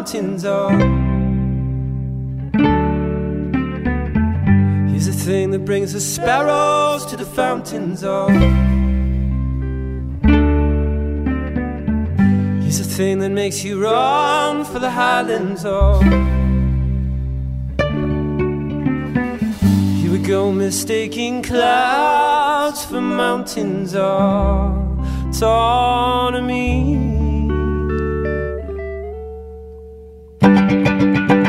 mountains are. He's the thing that brings the sparrows to the fountains of. He's the thing that makes you run for the highlands of. Here we go, mistaking clouds for mountains of autonomy. Música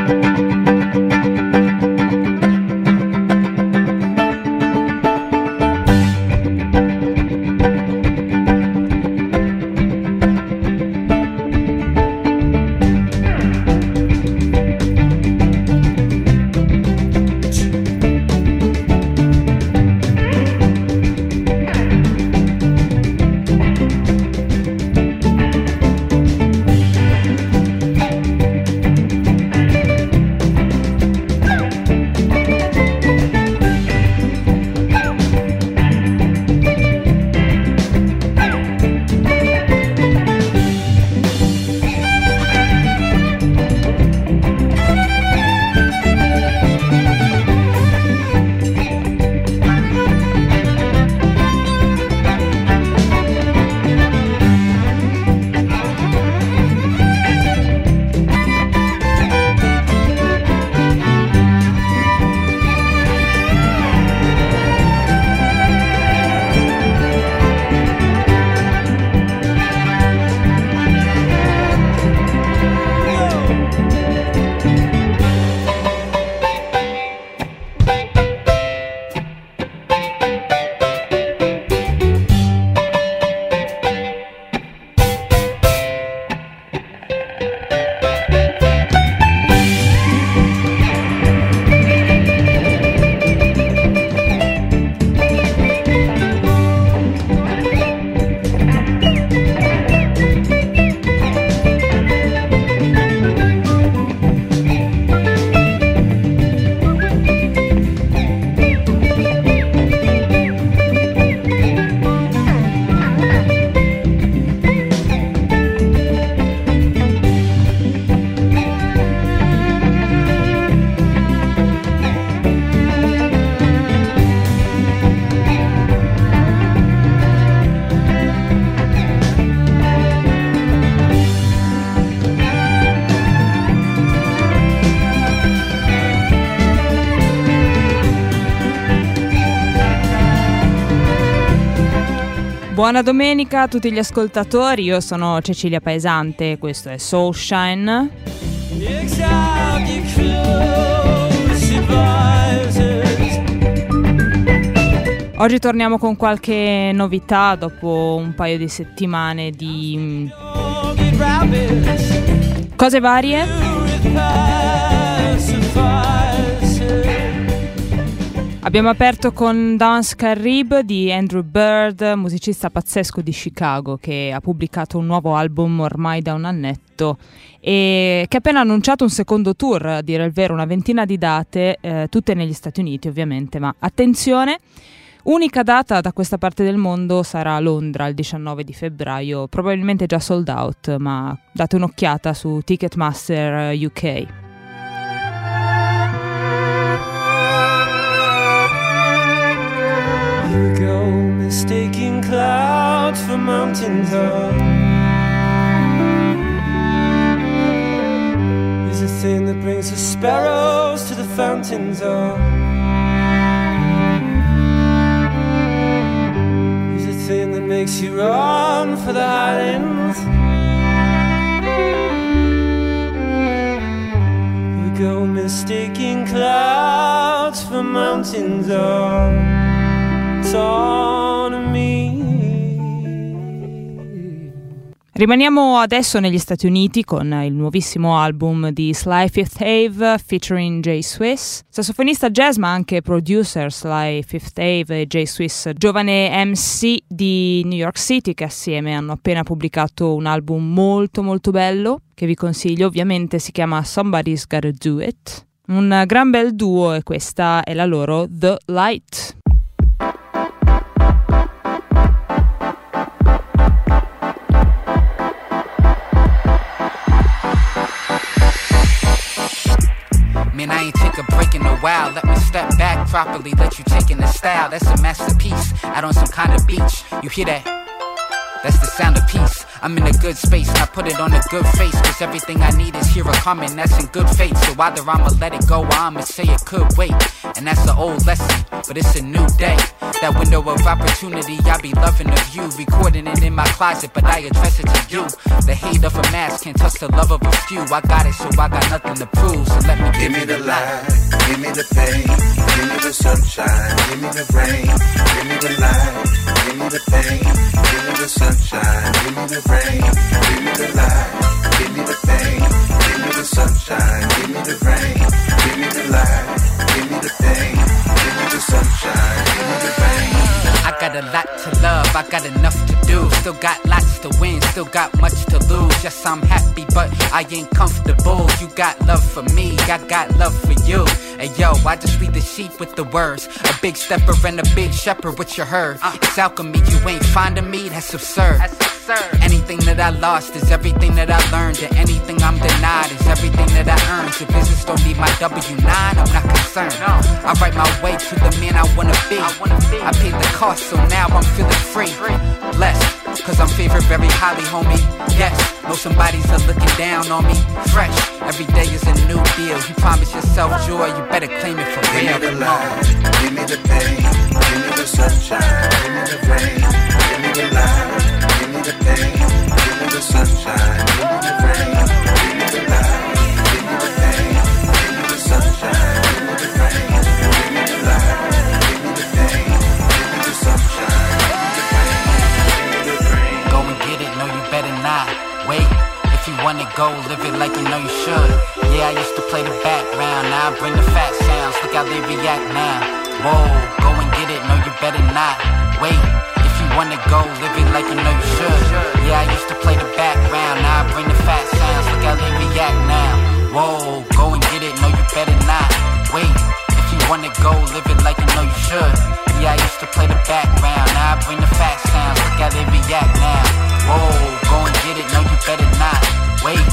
Buona domenica a tutti gli ascoltatori, io sono Cecilia Paesante, questo è Soulshine. Oggi torniamo con qualche novità dopo un paio di settimane di mm, cose varie. Abbiamo aperto con Dance Carib di Andrew Bird, musicista pazzesco di Chicago che ha pubblicato un nuovo album ormai da un annetto e che ha appena annunciato un secondo tour, a dire il vero, una ventina di date, eh, tutte negli Stati Uniti ovviamente, ma attenzione, unica data da questa parte del mondo sarà Londra il 19 di febbraio, probabilmente già sold out, ma date un'occhiata su Ticketmaster UK. Go mistaking clouds for mountain top. Is a thing that brings the sparrows to the fountains of. Is a thing that makes you run for the highlands. You go mistaking clouds for mountains autonomy. Rimaniamo adesso negli Stati Uniti con il nuovissimo album di Sly Fifth Ave featuring Jay Swiss, sassofonista jazz ma anche producer Sly Fifth Ave e Jay Swiss, giovane MC di New York City che assieme hanno appena pubblicato un album molto molto bello che vi consiglio, ovviamente si chiama Somebody's Gotta Do It. Un gran bel duo e questa è la loro The Light. Man, I ain't take a break in a while. Let me step back properly, let you take in the style. That's a masterpiece. Out on some kind of beach. You hear that? That's the sound of peace. I'm in a good space, I put it on a good face. Cause everything I need is here a coming, that's in good faith. So either I'ma let it go or I'ma say it could wait. And that's the old lesson, but it's a new day. That window of opportunity, I be loving the view. Recording it in my closet, but I address it to you. The hate of a mass can't touch the love of a few. I got it, so I got nothing to prove. So let me give me the light, give me the pain, give me the sunshine, give me the rain, give me the light, give me the pain, give me the sunshine, give me the rain, give me the light, give me the pain, give me the sunshine, give me the rain, give me the light, give me the pain, give me the sunshine, give me the rain. I got a lot to love, I got enough to do. Still got lots to win, still got much to lose. Yes, I'm happy, but I ain't comfortable. You got love for me, I got love for you. And yo, I just read the sheep with the words. A big stepper and a big shepherd with your herd. It's alchemy, you ain't finding me, that's absurd. Anything that I lost is everything that I learned, and anything I'm denied is everything that I earned. Your business don't need my W 9, I'm not concerned. I write my way to the man I wanna be. I paid the cost, so now I'm feeling free. Blessed, cause I'm favored very highly, homie. Yes, know somebody's a looking down on me. Fresh, every day is a new deal. You promise yourself joy, you better claim it for Give me real. the Come on. give me the pain, give me the sunshine, give me the rain, give me the light, give me the pain, give me the sunshine, give me the rain, give me the light, give me the pain, give me the sunshine, give me the rain, give me the light, give me the pain, give me the sunshine, give me the rain, give me the rain. Go and get it, no, you better not. Wait, if you wanna go, live it like you know you should. Yeah, I used to play the background, now I bring the fat sounds. Look how they react now. Whoa, go better not. Wait, if you wanna go, live it like you know you should. Yeah, I used to play the background, now I bring the fat sounds. Look how they react now. Whoa, go and get it, no, you better not. Wait, if you wanna go, live it like you know you should. Yeah, I used to play the background, now I bring the fat sounds. Look how they react now. Whoa, go and get it, no, you better not. Wait,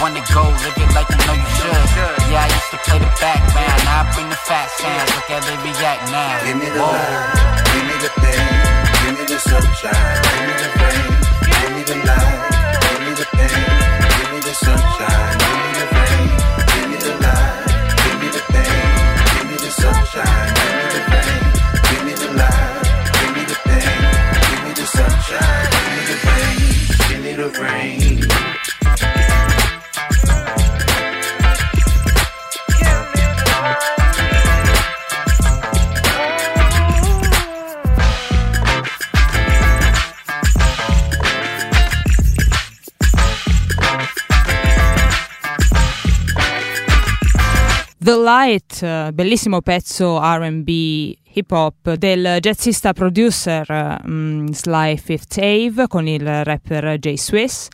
wanna go, live it like you know you should. Yeah, I used to play the background, now I bring the fat sounds. Look how they react now. Give me the Whoa. light, give me the pain, give me the sunshine, give me the rain, give me the light, give me the pain, give me the sunshine, Light, bellissimo pezzo RB hip hop del jazzista producer um, Sly Fifth Ave con il rapper J Swiss.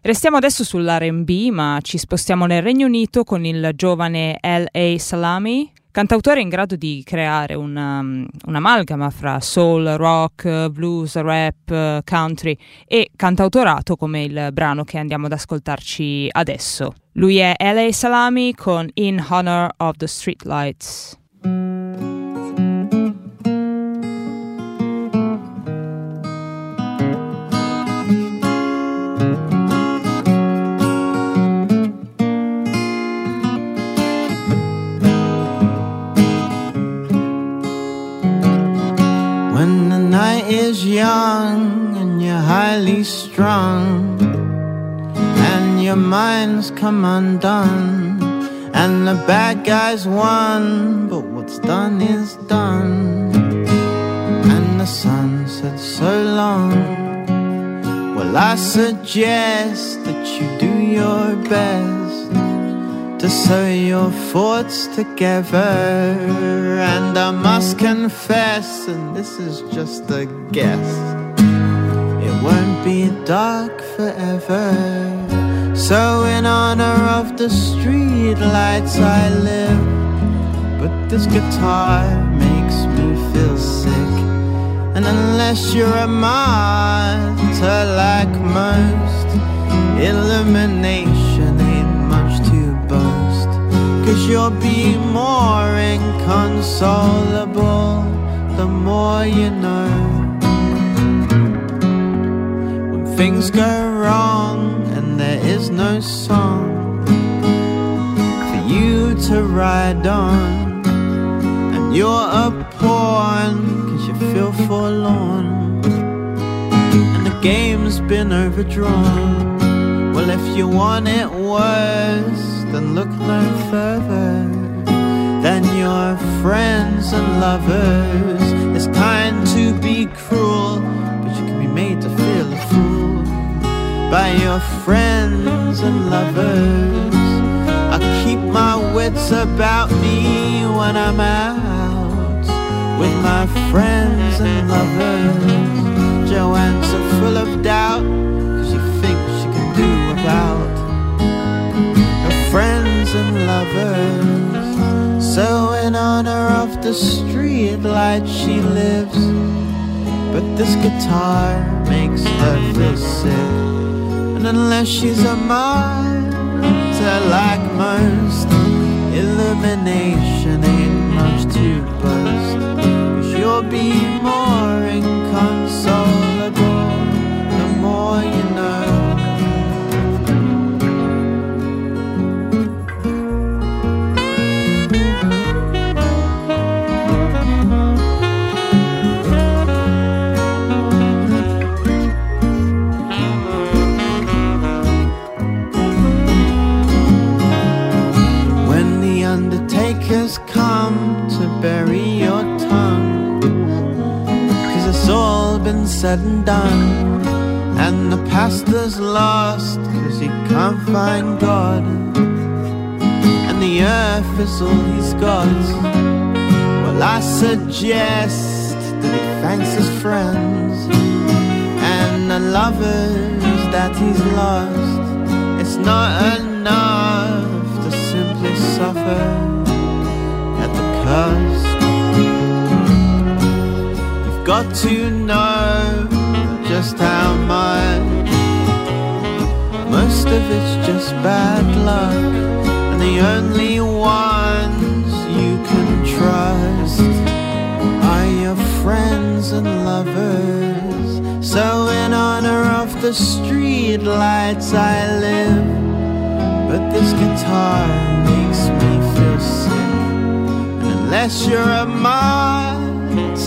Restiamo adesso sull'RB, ma ci spostiamo nel Regno Unito con il giovane L.A. Salami, cantautore in grado di creare una, un'amalgama fra soul, rock, blues, rap, country e cantautorato come il brano che andiamo ad ascoltarci adesso. Lui è L.A. Salami con In Honor of the Streetlights. Is young and you're highly strung, and your mind's come undone, and the bad guys won, but what's done is done. And the sun said so long. Well, I suggest that you do your best to sew your thoughts together. And I must confess, and this is just a guess, it won't be dark forever. So, in honor of the street lights, I live. But this guitar makes me feel sick. And unless you're a martyr like most, illumination Cause you'll be more inconsolable the more you know. When things go wrong and there is no song for you to ride on, and you're a pawn cause you feel forlorn, and the game's been overdrawn. Well, if you want it worse then look no further than your friends and lovers. It's kind to be cruel, but you can be made to feel a fool by your friends and lovers. I keep my wits about me when I'm out with my friends and lovers. Joanne's the street light, she lives. But this guitar makes her feel sick. And unless she's a martyr like most, illumination ain't much to boast. You'll be more inconsolable the more you know. Said and done. And the pastor's lost cause he can't find God. And the earth is all he's got. Well, I suggest that he thanks his friends and the lovers that he's lost. It's not enough to simply suffer at the cost got to know just how much. Most of it's just bad luck, and the only ones you can trust are your friends and lovers. So, in honor of the street lights, I live. But this guitar makes me feel sick. And unless you're a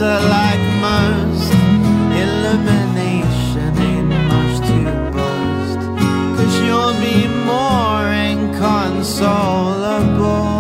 martyr, like most, illumination ain't much to boast. Cause you'll be more inconsolable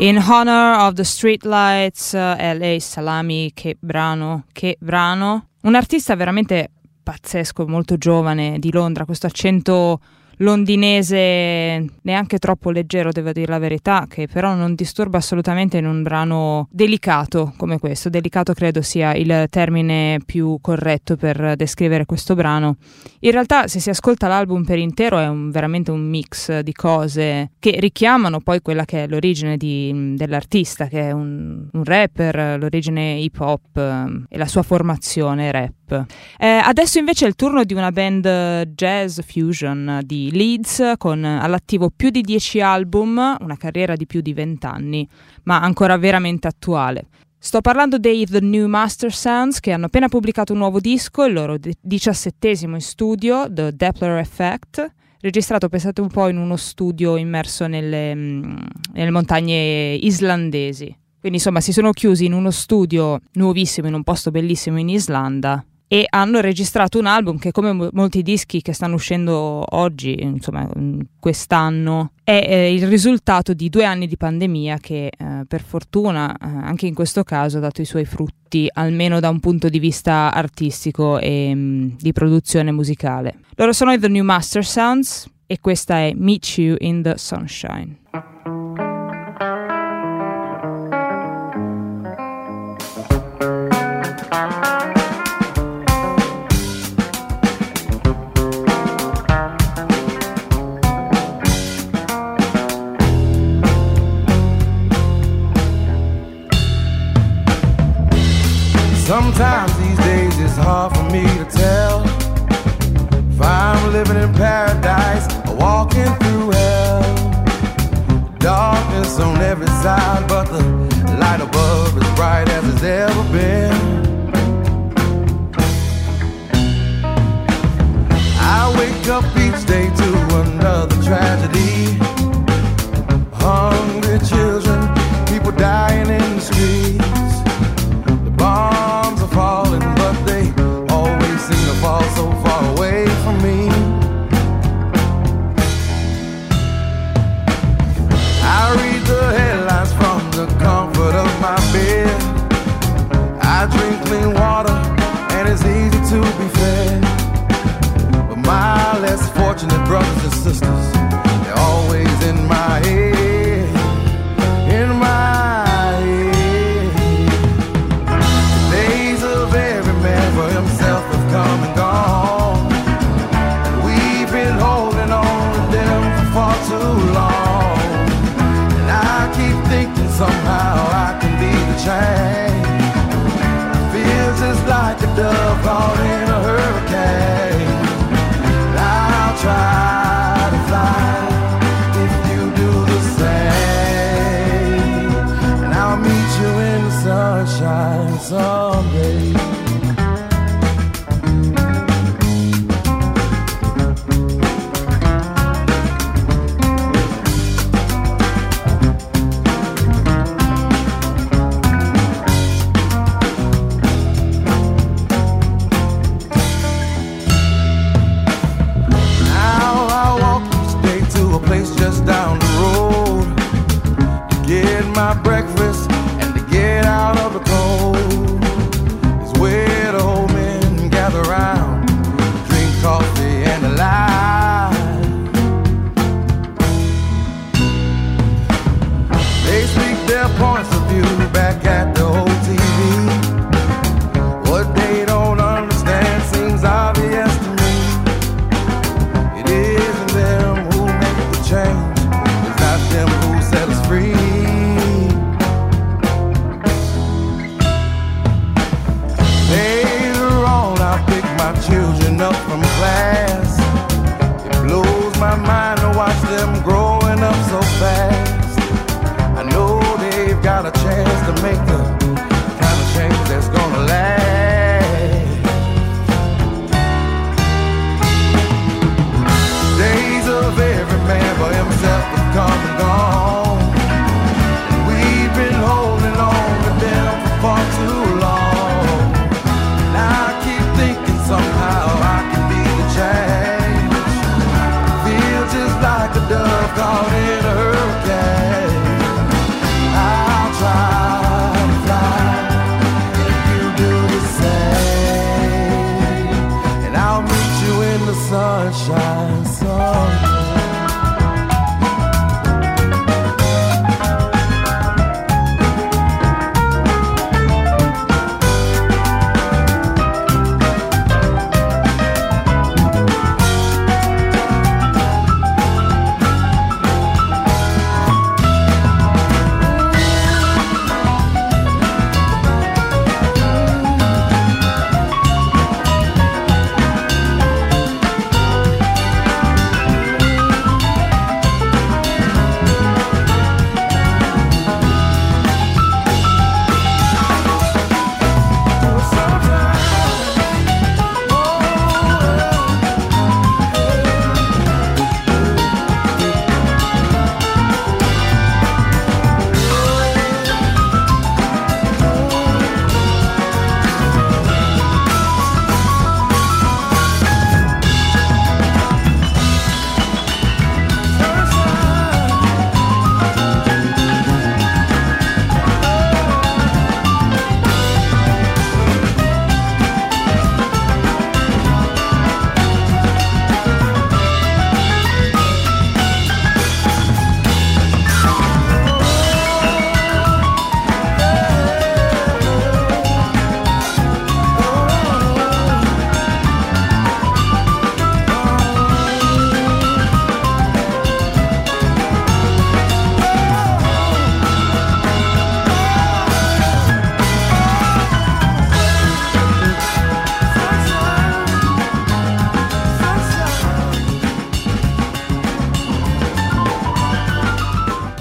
In Honor of the Streetlights, uh, LA Salami, che brano, che brano. Un artista veramente pazzesco, molto giovane di Londra, questo accento londinese neanche troppo leggero, devo dire la verità, che però non disturba assolutamente in un brano delicato come questo. Delicato credo sia il termine più corretto per descrivere questo brano. In realtà, se si ascolta l'album per intero, è un, veramente un mix di cose che richiamano poi quella che è l'origine di, dell'artista, che è un, un rapper, l'origine hip hop eh, e la sua formazione rap. Eh, adesso invece è il turno di una band jazz fusion di Leeds con all'attivo più di 10 album, una carriera di più di 20 anni, ma ancora veramente attuale. Sto parlando dei The New Master Sounds che hanno appena pubblicato un nuovo disco, il loro diciassettesimo in studio, The Doppler Effect, registrato, pensate un po', in uno studio immerso nelle, mm, nelle montagne islandesi. Quindi insomma si sono chiusi in uno studio nuovissimo, in un posto bellissimo in Islanda e hanno registrato un album che come mo- molti dischi che stanno uscendo oggi, insomma quest'anno, è eh, il risultato di due anni di pandemia che eh, per fortuna eh, anche in questo caso ha dato i suoi frutti, almeno da un punto di vista artistico e mh, mm, di produzione musicale. Loro sono i The New Master Sounds e questa è Meet You in the Sunshine. Sometimes these days it's hard for me to tell if I'm living in paradise or walking through hell. Darkness on every side, but the light above is bright as it's ever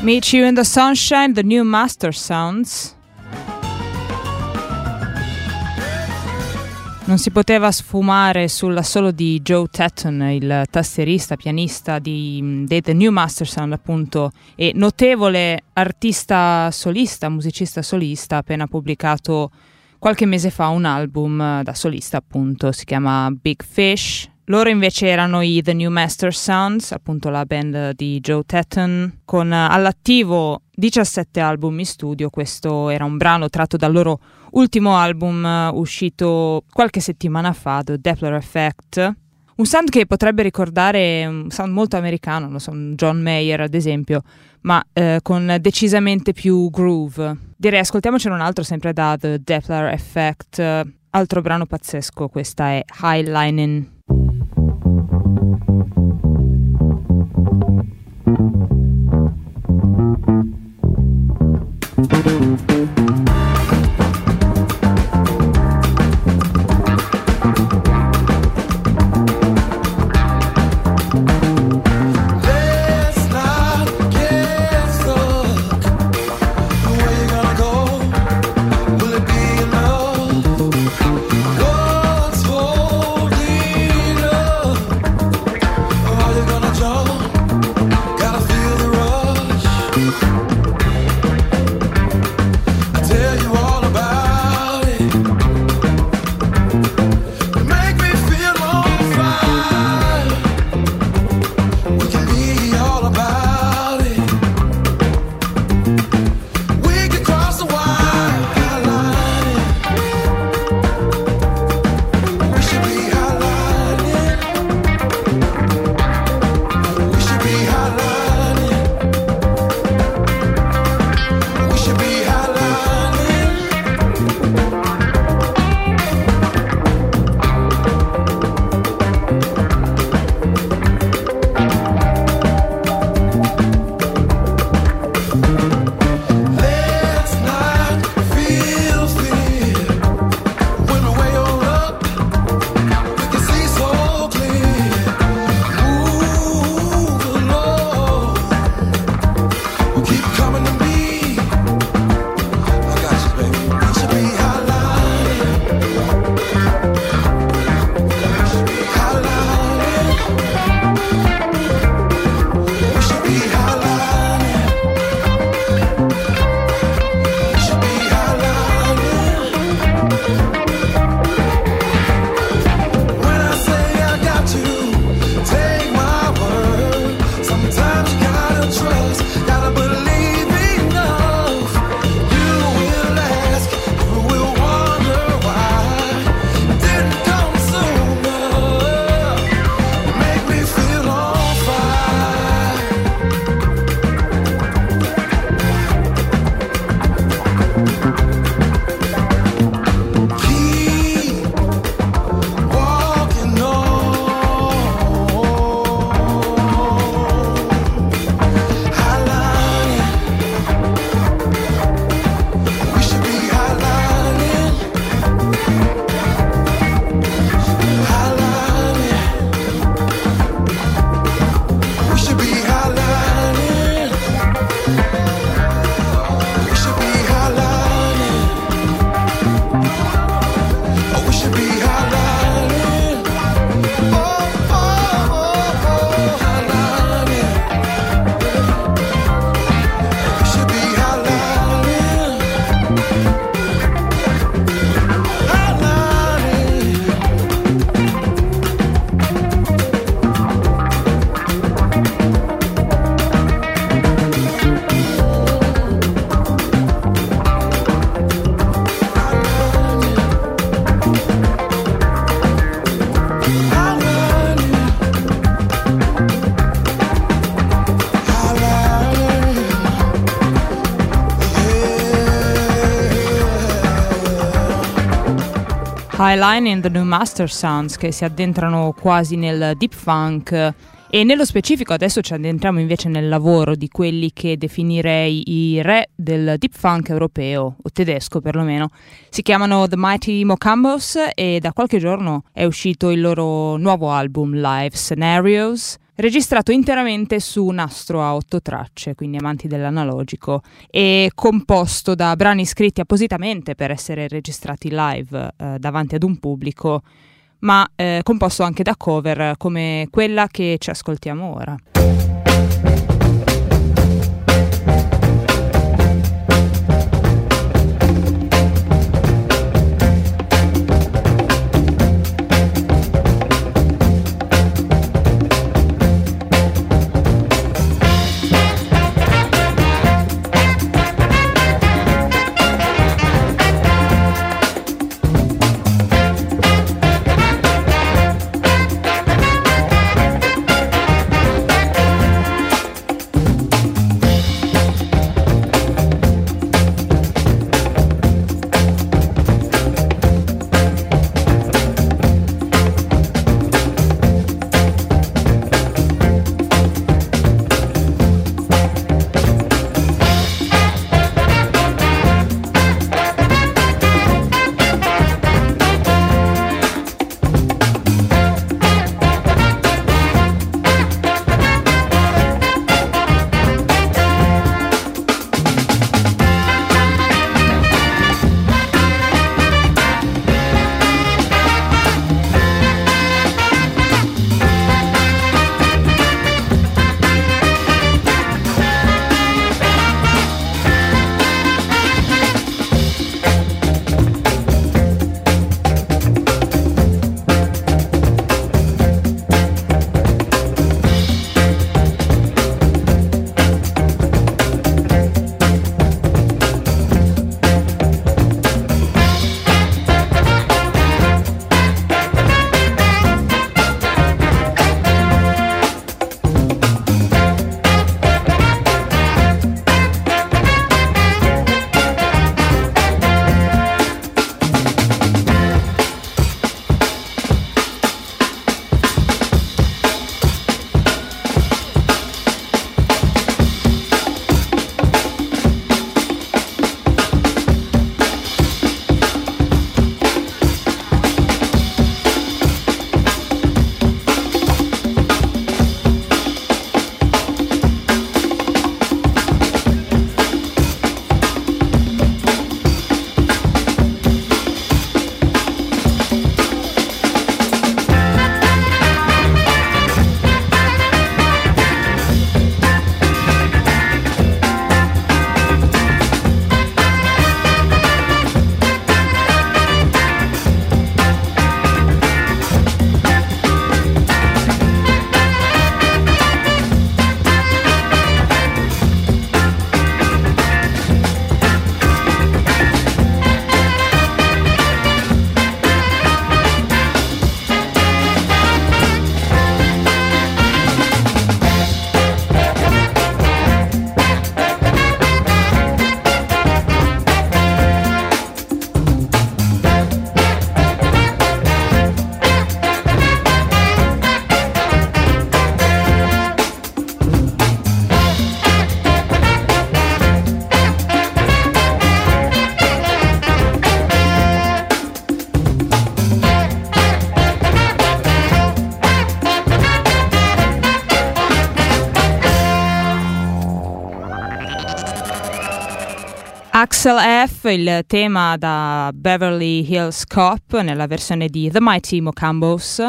Meet You in the Sunshine, The New Master Sounds. Non si poteva sfumare sull'assolo di Joe Tatton, il tastierista, pianista di, di The New Master Sound, appunto, e notevole artista solista, musicista solista, appena pubblicato qualche mese fa un album da solista, appunto, si chiama Big Fish. Loro invece erano i The New Master Sounds, appunto la band di Joe Tatton, con all'attivo 17 album in studio. Questo era un brano tratto dal loro ultimo album uh, uscito qualche settimana fa, The Doppler Effect. Un sound che potrebbe ricordare un sound molto americano, non so, John Mayer ad esempio, ma eh, con decisamente più groove. Direi ascoltiamocene un altro sempre da The Doppler Effect, altro brano pazzesco, questa è Highlining. Highline and the New Master Sounds che si addentrano quasi nel deep funk e nello specifico adesso ci addentriamo invece nel lavoro di quelli che definirei i re del deep funk europeo, o tedesco perlomeno. Si chiamano The Mighty Mocambos e da qualche giorno è uscito il loro nuovo album Live Scenarios registrato interamente su nastro a otto tracce, quindi amanti dell'analogico, e composto da brani scritti appositamente per essere registrati live eh, davanti ad un pubblico, ma eh, composto anche da cover come quella che ci ascoltiamo ora. Il tema da Beverly Hills Cop nella versione di The Mighty Mocambos.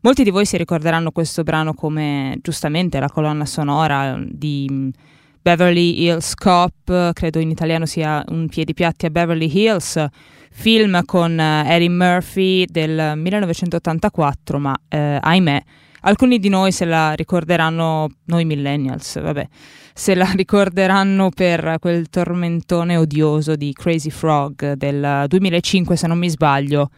Molti di voi si ricorderanno questo brano come giustamente la colonna sonora di Beverly Hills Cop, credo in italiano sia Un piedipiatti a Beverly Hills, film con Eddie Murphy del 1984, ma eh, ahimè alcuni di noi se la ricorderanno, noi millennials, vabbè se la ricorderanno per quel tormentone odioso di Crazy Frog del 2005 se non mi sbaglio.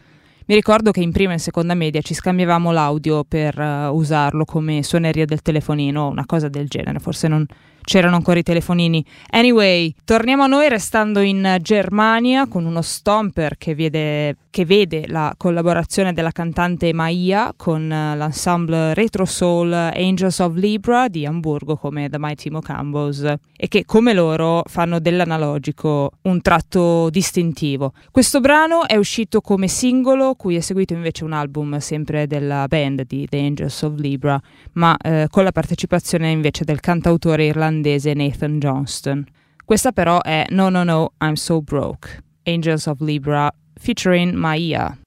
Mi ricordo che in prima e seconda media ci scambiavamo l'audio per uh, usarlo come suoneria del telefonino o una cosa del genere, forse non, c'erano ancora i telefonini. Anyway, torniamo a noi restando in Germania con uno stomper che vede, che vede la collaborazione della cantante Maia con l'ensemble retro soul Angels of Libra di Hamburgo come The Mighty Mocambos e che come loro fanno dell'analogico un tratto distintivo. Questo brano è uscito come singolo, cui è seguito invece un album sempre della band di The Angels of Libra, ma eh, con la partecipazione invece del cantautore irlandese Nathan Johnston. Questa però è No No No, I'm So Broke, Angels of Libra featuring Maia.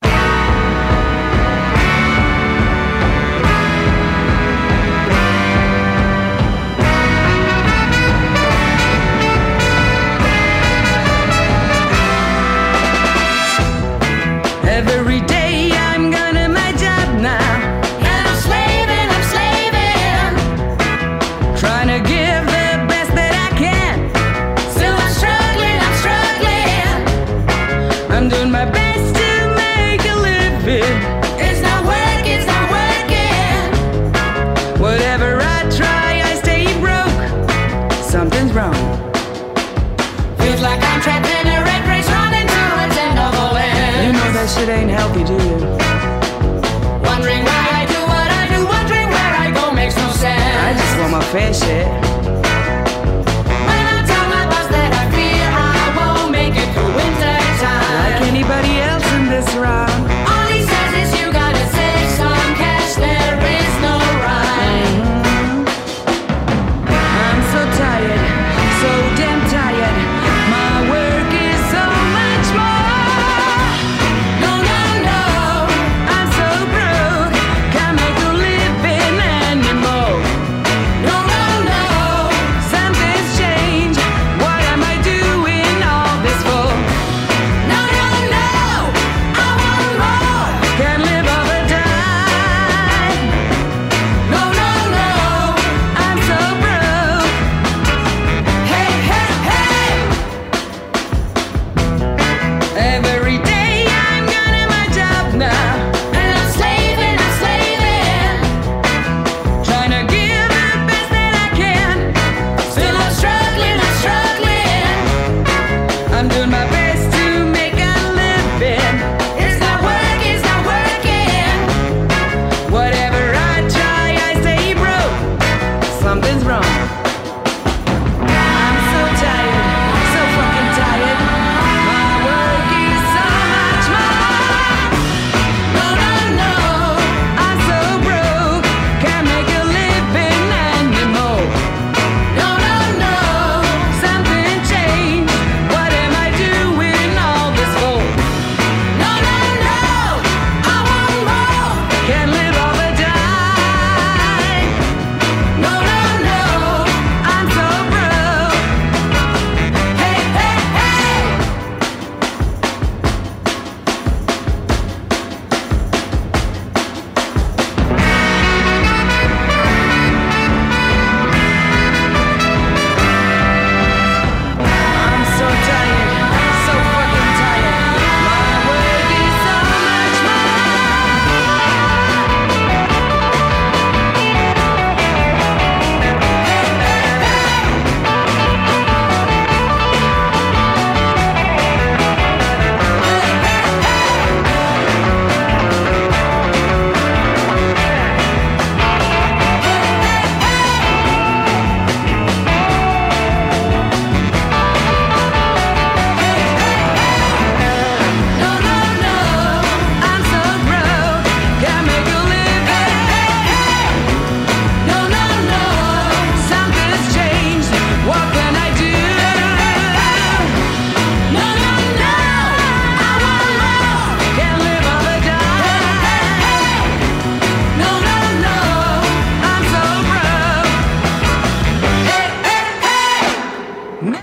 You land. know that shit ain't healthy, do you? Wondering why I do what I do, wondering where I go makes no sense. I just want my fair share.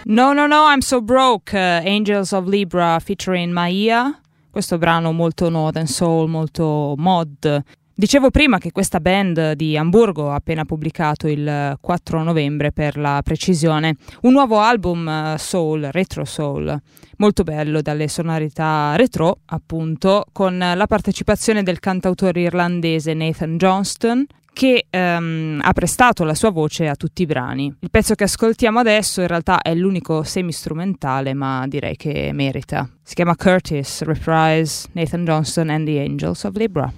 No, no, no, I'm so broke. eh, Angels of Libra featuring Maia. Questo brano molto Northern Soul, molto mod. Dicevo prima che questa band di Hamburgo ha appena pubblicato il 4 novembre, per la precisione, un nuovo album eh, soul, retro soul, molto bello dalle sonorità retro, appunto, con la partecipazione del cantautore irlandese Nathan Johnston, che ehm, ha prestato la sua voce a tutti i brani. Il pezzo che ascoltiamo adesso in realtà è l'unico semi-strumentale, ma direi che merita. Si chiama Curtis, Reprise, Nathan Johnston and the Angels of Libra.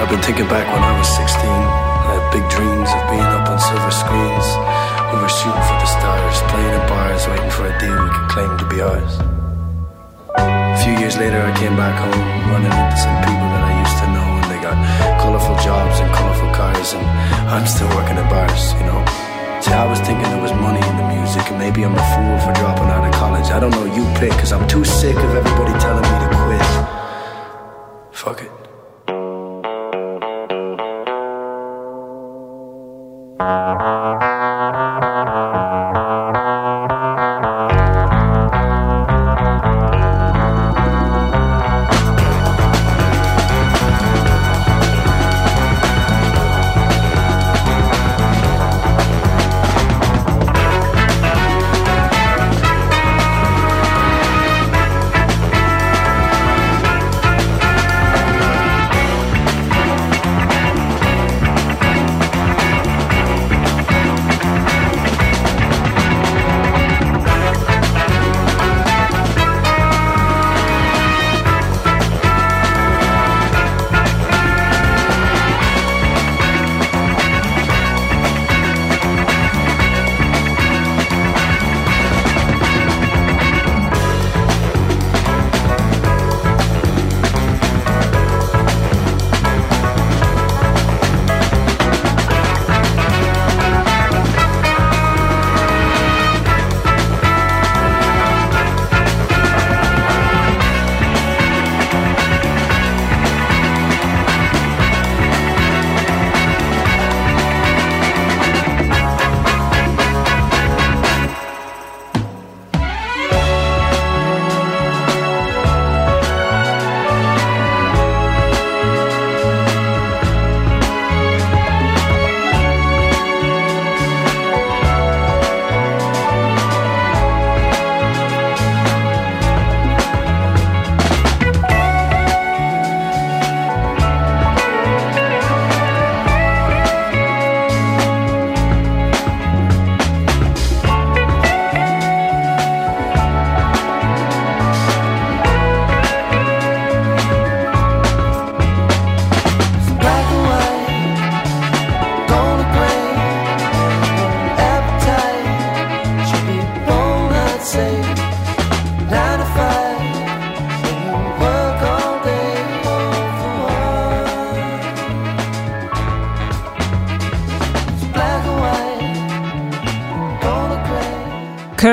I've been thinking back when I was 16. I had big dreams of being up on silver screens. We were shooting for the stars, playing in bars, waiting for a deal we could claim to be ours. A few years later, I came back home, running into some people that I used to know, and they got colourful jobs and colourful cars, and I'm still working at bars, you know. See, I was thinking there was money in the music, and maybe I'm a fool for dropping out of college. I don't know, you pick, cause I'm too sick of everybody telling me to quit. Fuck it.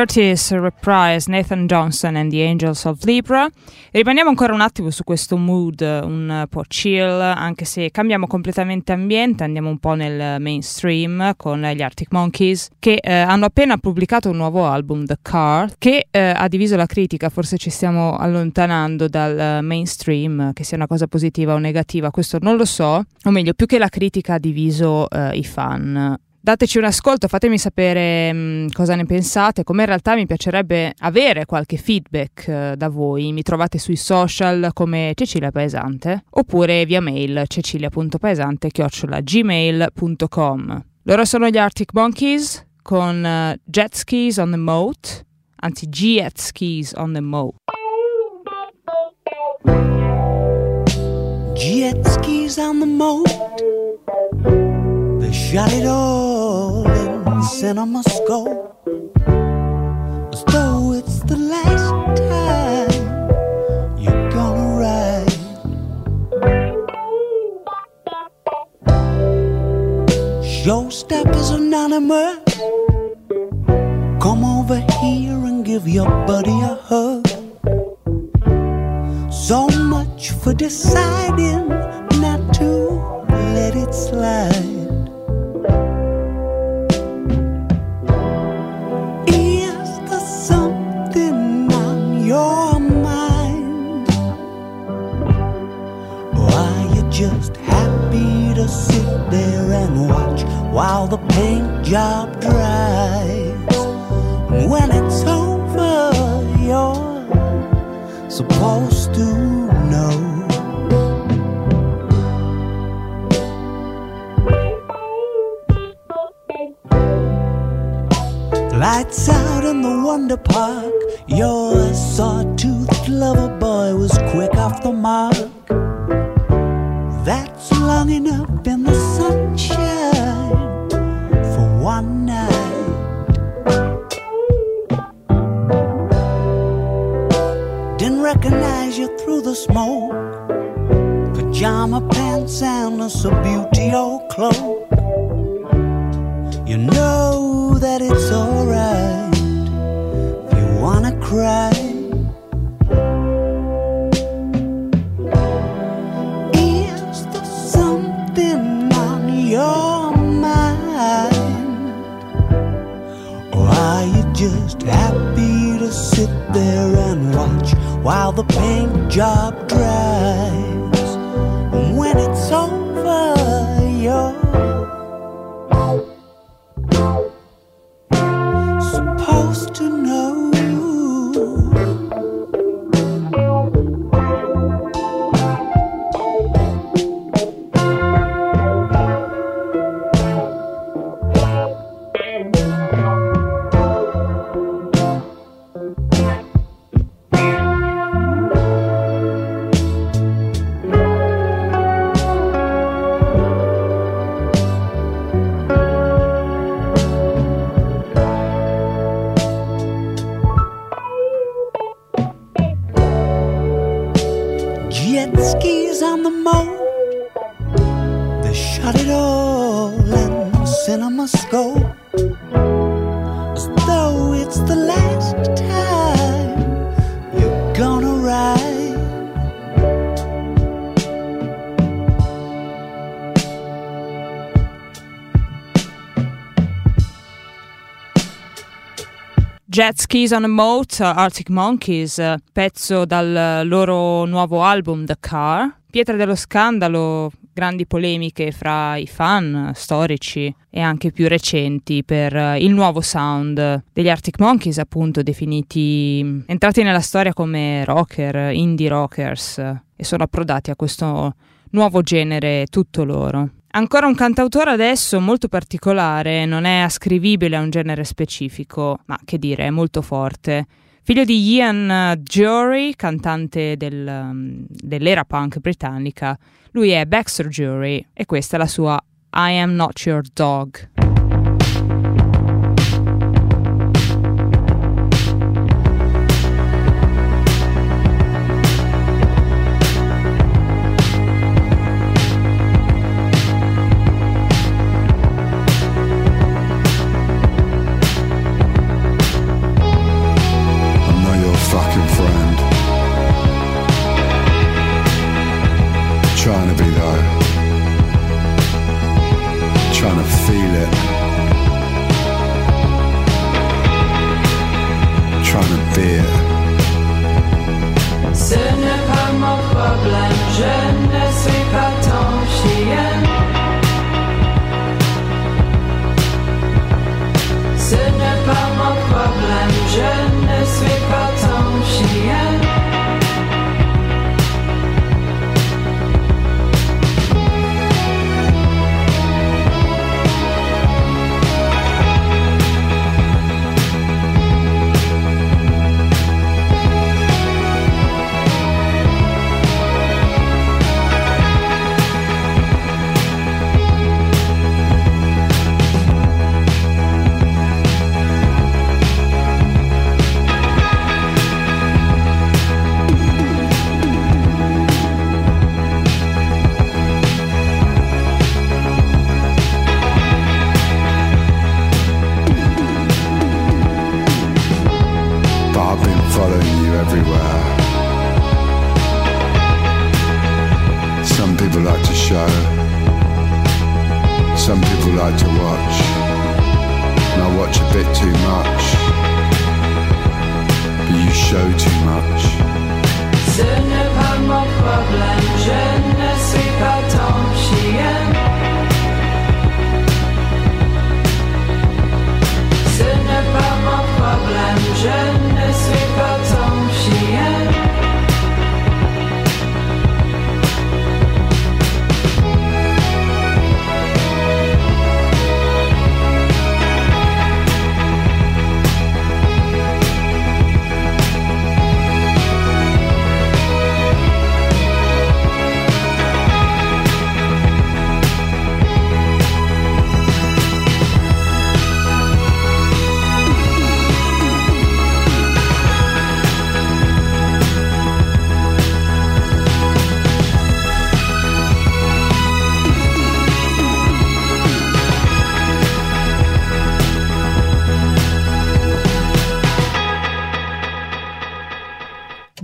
Curtis, Reprise, Nathan Johnson and the Angels of Libra. Rimaniamo ancora un attimo su questo mood un po' chill, anche se cambiamo completamente ambiente, andiamo un po' nel mainstream con gli Arctic Monkeys che eh, hanno appena pubblicato un nuovo album, The Car, che eh, ha diviso la critica, forse ci stiamo allontanando dal mainstream, che sia una cosa positiva o negativa, questo non lo so, o meglio, più che la critica ha diviso eh, i fan. Dateci un ascolto, fatemi sapere mh, cosa ne pensate, come in realtà mi piacerebbe avere qualche feedback eh, da voi. Mi trovate sui social come Cecilia Paesante oppure via mail cecilia.paesante-gmail.com. Loro sono gli Arctic Monkeys con eh, Jet Skis on the Moat, anzi Jet Skis on the Moat. Jet skis on the moat. They shot it all in cinema scope. As though it's the last time you're gonna ride. Showstoppers Anonymous. Come over here and give your buddy a hug. So much for deciding the paint job dries? Jet Skis on a Moat, Arctic Monkeys, eh, pezzo dal loro nuovo album The Car. Pietra dello scandalo, grandi polemiche fra i fan storici e anche più recenti per il nuovo sound degli Arctic Monkeys, appunto definiti mm, entrati nella storia come rocker, indie rockers e sono approdati a questo nuovo genere tutto loro. Ancora un cantautore adesso molto particolare, non è ascrivibile a un genere specifico, ma che dire, è molto forte. Figlio di Ian Jury, cantante del, um, dell'era punk britannica, lui è Baxter Jury e questa è la sua I Am Not Your Dog.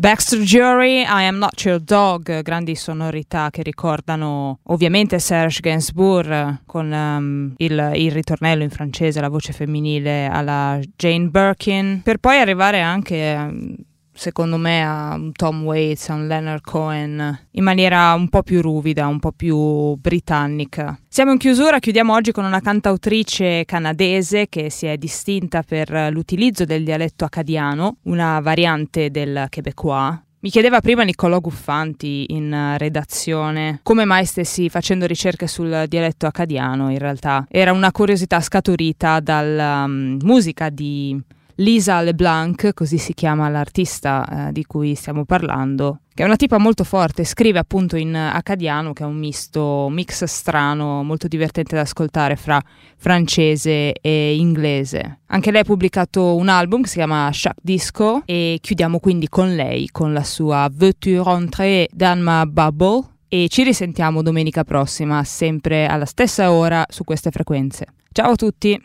Baxter Jury, I Am Not Your Dog, grandi sonorità che ricordano ovviamente Serge Gainsbourg con um, il, il, ritornello in francese, la voce femminile alla Jane Birkin, per poi arrivare anche... Um, secondo me a un Tom Waits, a un Leonard Cohen in maniera un po' più ruvida, un po' più britannica. Siamo in chiusura, chiudiamo oggi con una cantautrice canadese che si è distinta per l'utilizzo del dialetto acadiano, una variante del québécois. Mi chiedeva prima Niccolò Guffanti in redazione come mai stessi facendo ricerche sul dialetto acadiano, in realtà era una curiosità scaturita dalla um, musica di Lisa LeBlanc, così si chiama l'artista eh, di cui stiamo parlando, che è una tipa molto forte, scrive appunto in acadiano, che è un misto, un mix strano, molto divertente da ascoltare fra francese e inglese. Anche lei ha pubblicato un album che si chiama Shack Disco e chiudiamo quindi con lei, con la sua Veux-tu rentrer dans ma bubble? E ci risentiamo domenica prossima, sempre alla stessa ora su queste frequenze. Ciao a tutti!